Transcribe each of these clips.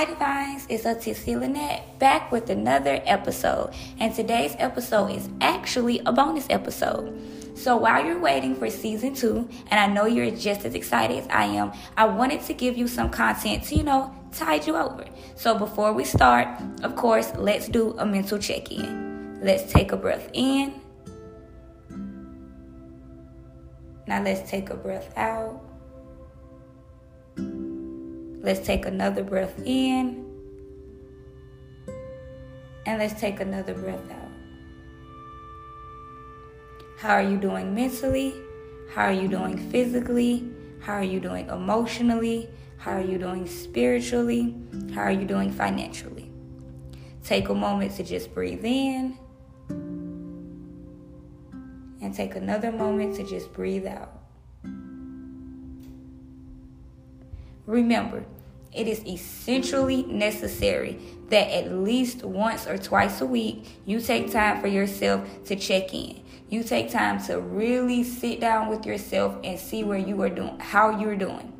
Hi Divines, it's Otissia Lynette back with another episode. And today's episode is actually a bonus episode. So while you're waiting for season two, and I know you're just as excited as I am, I wanted to give you some content to, you know, tide you over. So before we start, of course, let's do a mental check in. Let's take a breath in. Now let's take a breath out. Let's take another breath in. And let's take another breath out. How are you doing mentally? How are you doing physically? How are you doing emotionally? How are you doing spiritually? How are you doing financially? Take a moment to just breathe in and take another moment to just breathe out. Remember, it is essentially necessary that at least once or twice a week you take time for yourself to check in you take time to really sit down with yourself and see where you are doing, how you're doing.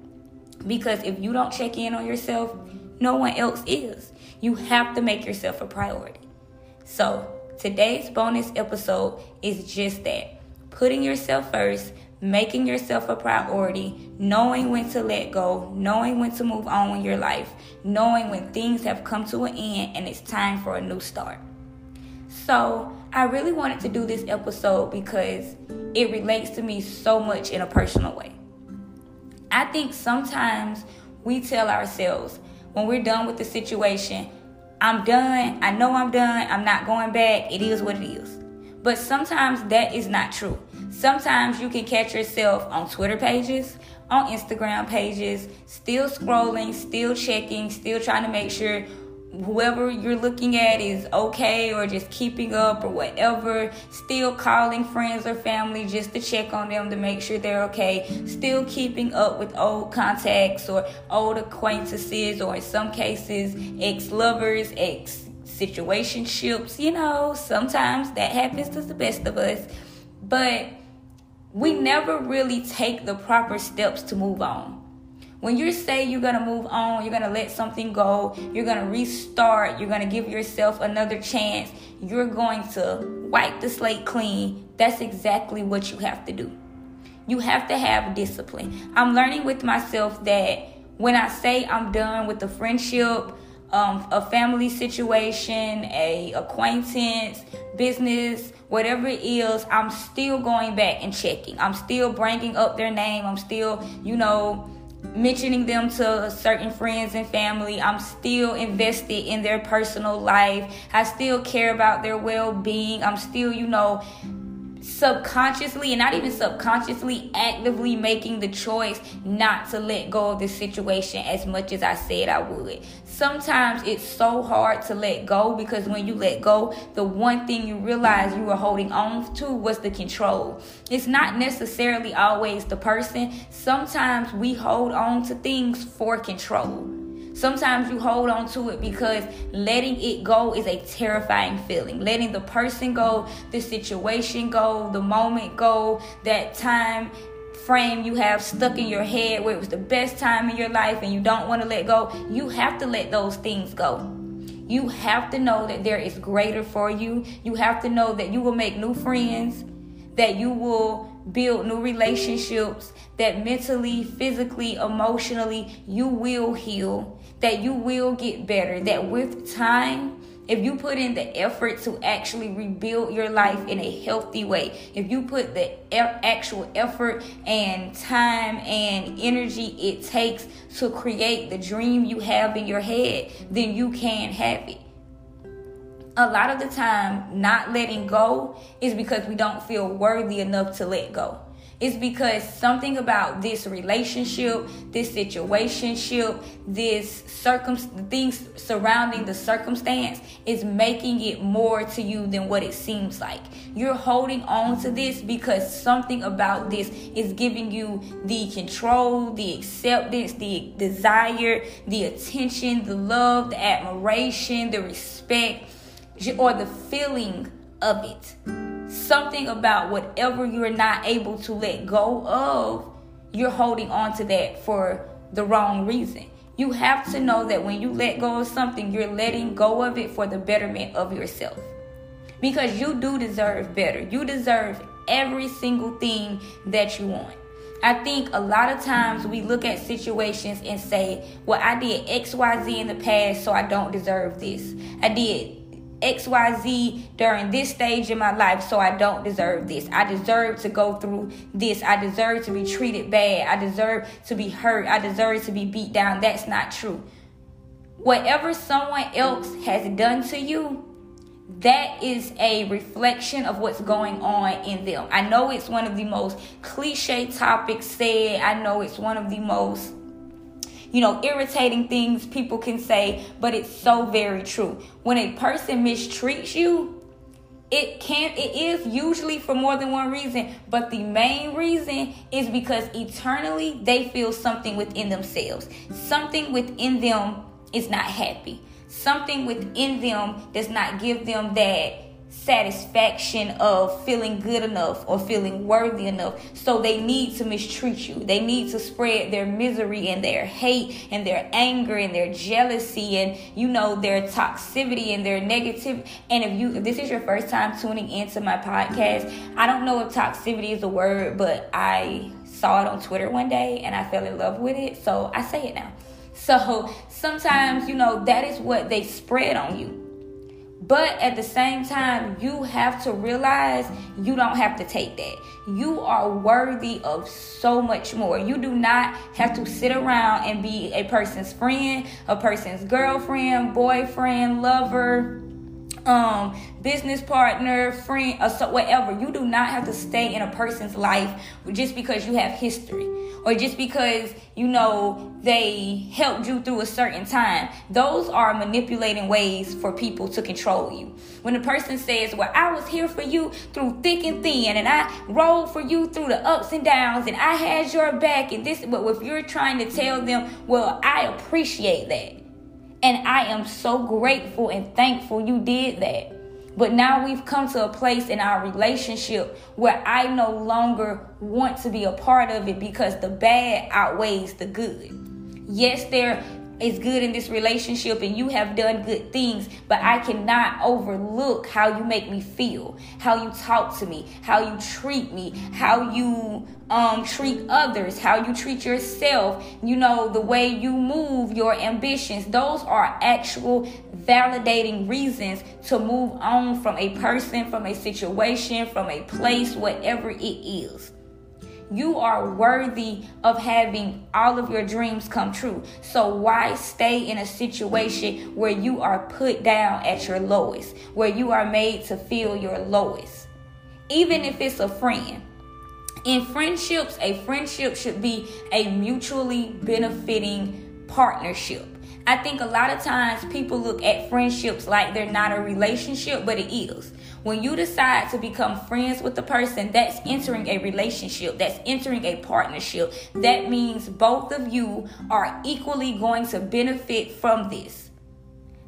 Because if you don't check in on yourself, no one else is. You have to make yourself a priority. So, today's bonus episode is just that putting yourself first, making yourself a priority, knowing when to let go, knowing when to move on in your life, knowing when things have come to an end and it's time for a new start. So, I really wanted to do this episode because it relates to me so much in a personal way. I think sometimes we tell ourselves when we're done with the situation, I'm done, I know I'm done, I'm not going back, it is what it is. But sometimes that is not true. Sometimes you can catch yourself on Twitter pages, on Instagram pages, still scrolling, still checking, still trying to make sure whoever you're looking at is okay or just keeping up or whatever, still calling friends or family just to check on them to make sure they're okay, still keeping up with old contacts or old acquaintances or in some cases ex lovers, ex situationships. You know, sometimes that happens to the best of us, but we never really take the proper steps to move on when you say you're to move on, you're to let something go, you're to restart, you're to give yourself another chance, you're going to wipe the slate clean, that's exactly what you have to do. You have to have discipline. I'm learning with myself that when I say I'm done with the friendship, um, a family situation, a acquaintance, business, whatever it is, I'm still going back and checking. I'm still bringing up their name. I'm still, you know, mentioning them to certain friends and family. I'm still invested in their personal life. I still care about their well being. I'm still, you know, subconsciously and not even subconsciously actively making the choice not to let go of the situation as much as I said I would. Sometimes it's so hard to let go because when you let go, the one thing you realize you were holding on to was the control. It's not necessarily always the person. Sometimes we hold on to things for control. Sometimes you hold on to it because letting it go is a terrifying feeling. Letting the person go, the situation go, the moment go, that time frame you have stuck in your head where it was the best time in your life and you don't want to let go, you have to let those things go. You have to know that there is greater for you. You have to know that you will make new friends, that you will build new relationships, that mentally, physically, emotionally, you will heal that you will get better, that with time, if you put in the effort to actually rebuild your life in a healthy way, if you put the actual effort and time and energy it takes to create the dream you have in your head, then you can have it. a lot of the time not letting go is because we don't feel worthy enough to let go. It's because something about this relationship, this situationship, this circum things surrounding the circumstance is making it more to you than what it seems like. You're holding on to this because something about this is giving you the control, the acceptance, the desire, the attention, the love, the admiration, the respect, or the feeling of it something about whatever you're not able to let go of, you're holding on to that for the wrong reason. You have to know that when you let go of something, you're letting go of it for the betterment of yourself. Because you do deserve better. You deserve every single thing that you want. I think a lot of times we look at situations and say, Well, I did XYZ in the past, so I don't deserve this. I did XYZ during this stage in my life, so I don't deserve this. I deserve to go through this. I deserve to be treated bad. I deserve to be hurt. I deserve to be beat down. That's not true. Whatever someone else has done to you, that is a reflection of what's going on in them. I know it's one of the most cliche topics said. I know it's one of the most you know, irritating things people can say, but it's so very true. When a person mistreats you, it can it is usually for more than one reason, but the main reason is because eternally they feel something within themselves. Something within them is not happy. Something within them does not give them that satisfaction of feeling good enough or feeling worthy enough. So they need to mistreat you. They need to spread their misery and their hate and their anger and their jealousy and you know their toxicity and their negative. And if you if this is your first time tuning into my podcast, I don't know if toxicity is a word, but I saw it on Twitter one day and I fell in love with it. So I say it now. So sometimes, you know, that is what they spread on you but at the same time, you have to realize you don't have to take that. You are worthy of so much more. You do not have to sit around and be a person's friend, a person's girlfriend, boyfriend, lover, um, business partner, friend, or so, whatever. You do not have to stay in a person's life just because you have history or just because you know they helped you through a certain time. Those are manipulating ways for people to control you. When a person says, Well, I was here for you through thick and thin, and I rode for you through the ups and downs, and I had your back, and this, but if you're trying to tell them, Well, I appreciate that. And I am so grateful and thankful you did that. But now we've come to a place in our relationship where I no longer want to be a part of it because the bad outweighs the good. Yes, there is good in this relationship and you have done good things, but I cannot overlook how you make me feel, how you talk to me, how you treat me, how you um, treat others, how you treat yourself, you know, the way you move, your ambitions. Those are actual validating reasons to move on from a person, from a situation, from a place, whatever it is. You are worthy of having all of your dreams come true. So, why stay in a situation where you are put down at your lowest, where you are made to feel your lowest? Even if it's a friend. In friendships, a friendship should be a mutually benefiting partnership. I think a lot of times people look at friendships like they're not a relationship, but it is. When you decide to become friends with the person, that's entering a relationship, that's entering a partnership. That means both of you are equally going to benefit from this.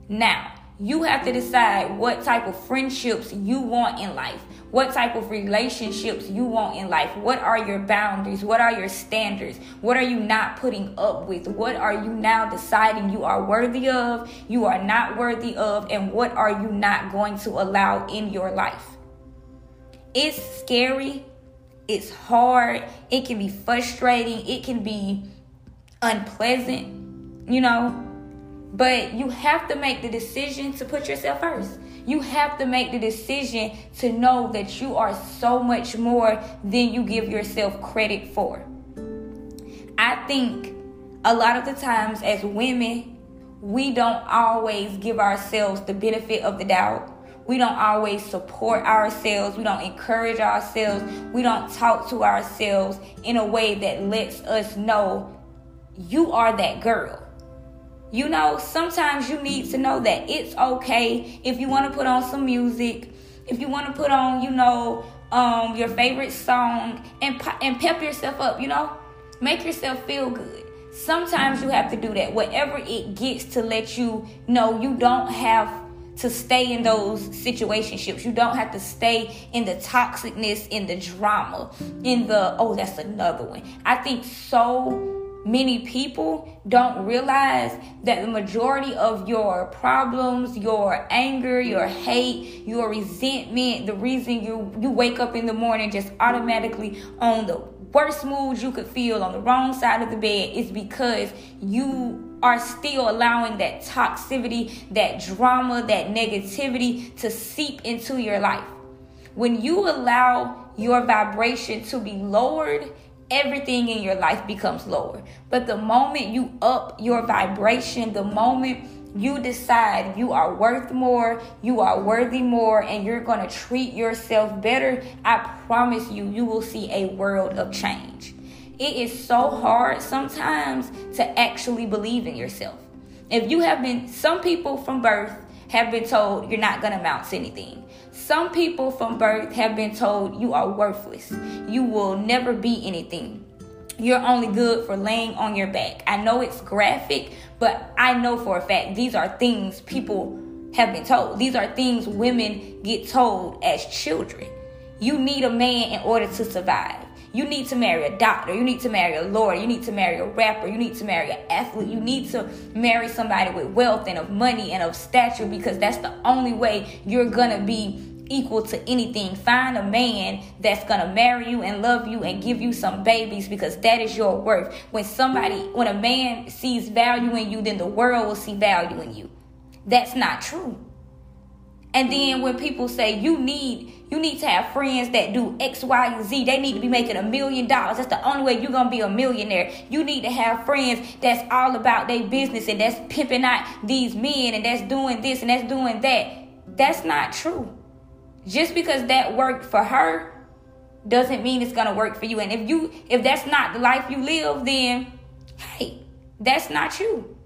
Now, you have to decide what type of friendships you want in life what type of relationships you want in life. What are your boundaries? What are your standards? What are you not putting up with? What are you now deciding you are worthy of, you are not worthy of, and what are you not going to allow in your life? It's scary, it's hard, it can be frustrating, it can be unpleasant, you know, but you have to make the decision to put yourself first. You have to make the decision to know that you are so much more than you give yourself credit for. I think a lot of the times as women, we don't always give ourselves the benefit of the doubt. We don't always support ourselves. We don't encourage ourselves. We don't talk to ourselves in a way that lets us know you are that girl. You know, sometimes you need to know that it's okay if you want to put on some music, if you want to put on, you know, um, your favorite song and and pep yourself up. You know, make yourself feel good. Sometimes you have to do that. Whatever it gets to let you know you don't have to stay in those situationships. You don't have to stay in the toxicness, in the drama, in the oh, that's another one. I think so many people don't realize that the majority of your problems, your anger, your hate, your resentment, the reason you you wake up in the morning just automatically on the worst mood you could feel on the wrong side of the bed is because you are still allowing that toxicity, that drama, that negativity to seep into your life. When you allow your vibration to be lowered, everything in your life becomes lower. But the moment you up your vibration, the moment you decide you are worth more, you are worthy more, and you're going to treat yourself better, I promise you, you will see a world of change. It is so hard sometimes to actually believe in yourself. If you have been, some people from birth have been told you're not going to amount to anything. Some people from birth have been told you are worthless. You will never be anything. You're only good for laying on your back. I know it's graphic, but I know for a fact these are things people have been told. These are things women get told as children. You need a man in order to survive. You need to marry a doctor. You need to marry a lawyer. You need to marry a rapper. You need to marry an athlete. You need to marry somebody with wealth and of money and of stature because that's the only way you're gonna be equal to anything. Find a man that's gonna marry you and love you and give you some babies because that is your worth. When somebody, when a man sees value in you, then the world will see value in you. That's not true. And then when people say you need you need to have friends that do X, Y, and Z, they need to be making a million dollars. That's the only way you're gonna be a millionaire. You need to have friends that's all about their business and that's pimping out these men and that's doing this and that's doing that. That's not true. Just because that worked for her doesn't mean it's gonna work for you. And if you if that's not the life you live, then hey, that's not you.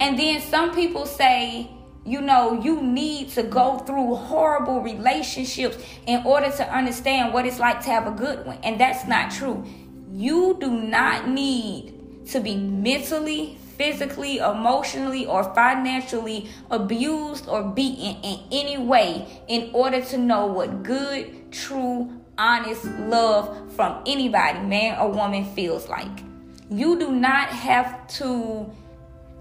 And then some people say you know, you need to go through horrible relationships in order to understand what it's like to have a good one. And that's not true. You do not need to be mentally, physically, emotionally, or financially abused or beaten in any way in order to know what good, true, honest love from anybody, man or woman, feels like. You do not have to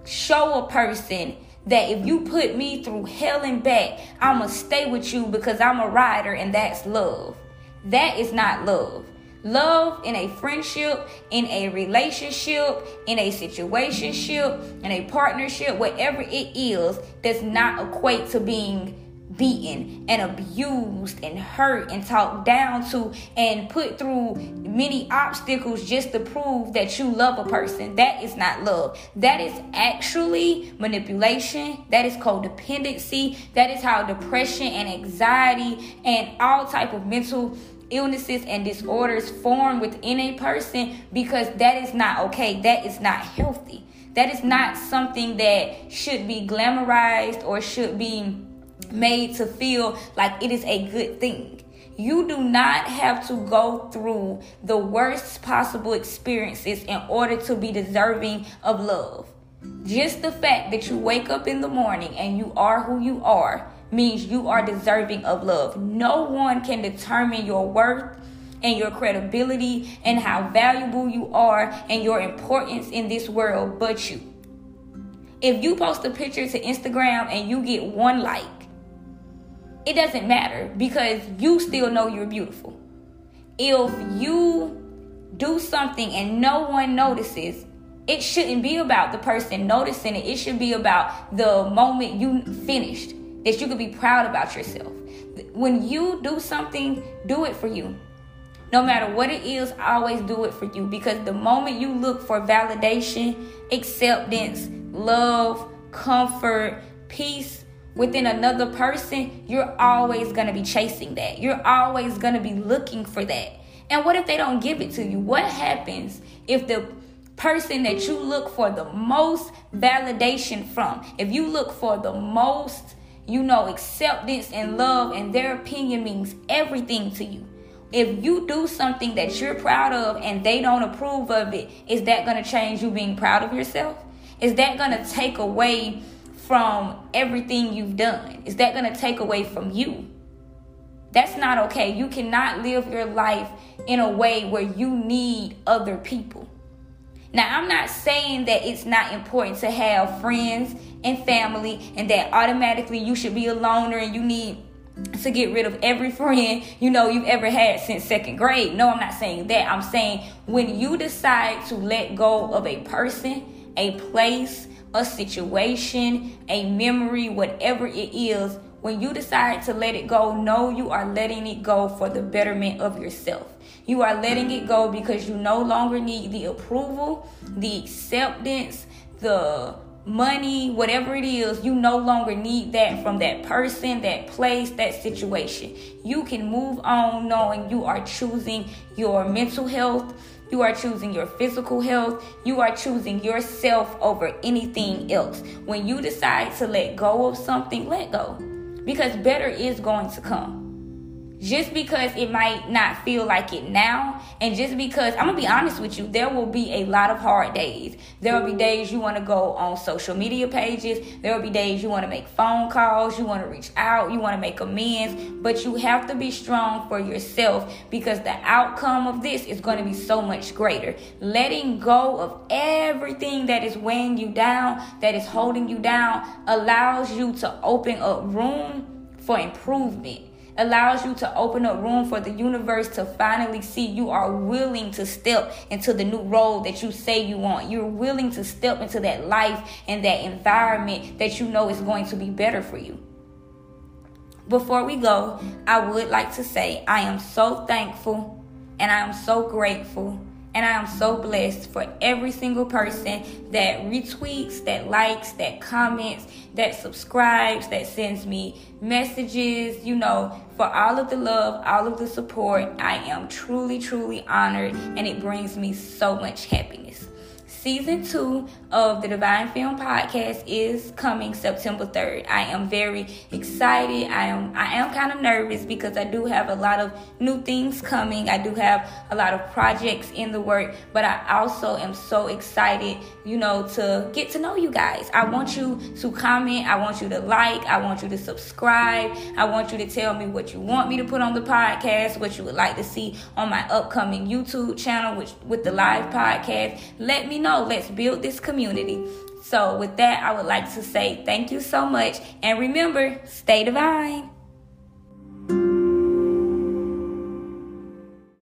show a person that if you put me through hell and back, I'm going to stay with you because I'm a rider and that's love. That is not love. Love in a friendship, in a relationship, in a situationship, in a partnership, whatever it is, does not equate to being beaten and abused and hurt and talked down to and put through many obstacles just to prove that you love a person. That is not love. That is actually manipulation. That is codependency that is how depression and anxiety and all type of mental illnesses and disorders form within a person because that is not okay. That is not healthy. That is not something that should be glamorized or should be made to feel like it is a good thing. You do not have to go through the worst possible experiences in order to be deserving of love. Just the fact that you wake up in the morning and you are who you are means you are deserving of love. No one can determine your worth and your credibility and how valuable you are and your importance in this world but you. If you post a picture to Instagram and you get one like, it doesn't matter because you still know you're beautiful. If you do something and no one notices, it shouldn't be about the person noticing it. It should be about the moment you finished that you could be proud about yourself. When you do something, do it for you. No matter what it is, always do it for you because the moment you look for validation, acceptance, love, comfort, peace within another person, you're always going to be chasing that. You're always going to be looking for that. And what if they don't give it to you? What happens if the person that you look for the most validation from, if you look for the most, you know, acceptance and love, and their opinion means everything to you. If you do something that you're proud of and they don't approve of it, is that going to change you being proud of yourself? Is that going to take away from everything you've done? Is that going to take away from you? That's not okay. You cannot live your life in a way where you need other people. Now, I'm not saying that it's not important to have friends and family and that automatically you should be a loner and you need to get rid of every friend you know you've ever had since second grade. No, I'm not saying that. I'm saying when you decide to let go of a person, a place, a situation, a memory, whatever it is, when you decide to let it go, know you are letting it go for the betterment of yourself. You are letting it go because you no longer need the approval, the acceptance, the money, whatever it is, you no longer need that from that person, that place, that situation. You can move on knowing you are choosing your mental health, you are choosing your physical health, you are choosing yourself over anything else. When you decide to let go of something, let go. Because better is going to come just because it might not feel like it now and just because i'm gonna be honest with you there will be a lot of hard days. There will be days you want to go on social media pages. There will be days you want to make phone calls you want to reach out you want to make amends. But you have to be strong for yourself because the outcome of this is going to be so much greater. Letting go of everything that is weighing you down that is holding you down allows you to open up room for improvement allows you to open up room for the universe to finally see you are willing to step into the new role that you say you want. You're willing to step into that life and that environment that you know is going to be better for you. Before we go, I would like to say I am so thankful and I am so grateful and I am so blessed for every single person that retweets, that likes, that comments, that subscribes, that sends me messages, you know, for all of the love, all of the support. I am truly, truly honored and it brings me so much happiness. Season two of the Divine Femme Podcast is coming September 3rd. I am very excited. I am I am kind of nervous because I do have a lot of new things coming. I do have a lot of projects in the work, but I also am so excited, you know, to get to know you guys. I want you to comment, I want you to like, I want you to subscribe. I want you to tell me what you want me to put on the podcast, what you would like to see on my upcoming YouTube channel which with the live podcast. Let me know let's build this community. So, with that, I would like to say thank you so much. And remember, stay divine.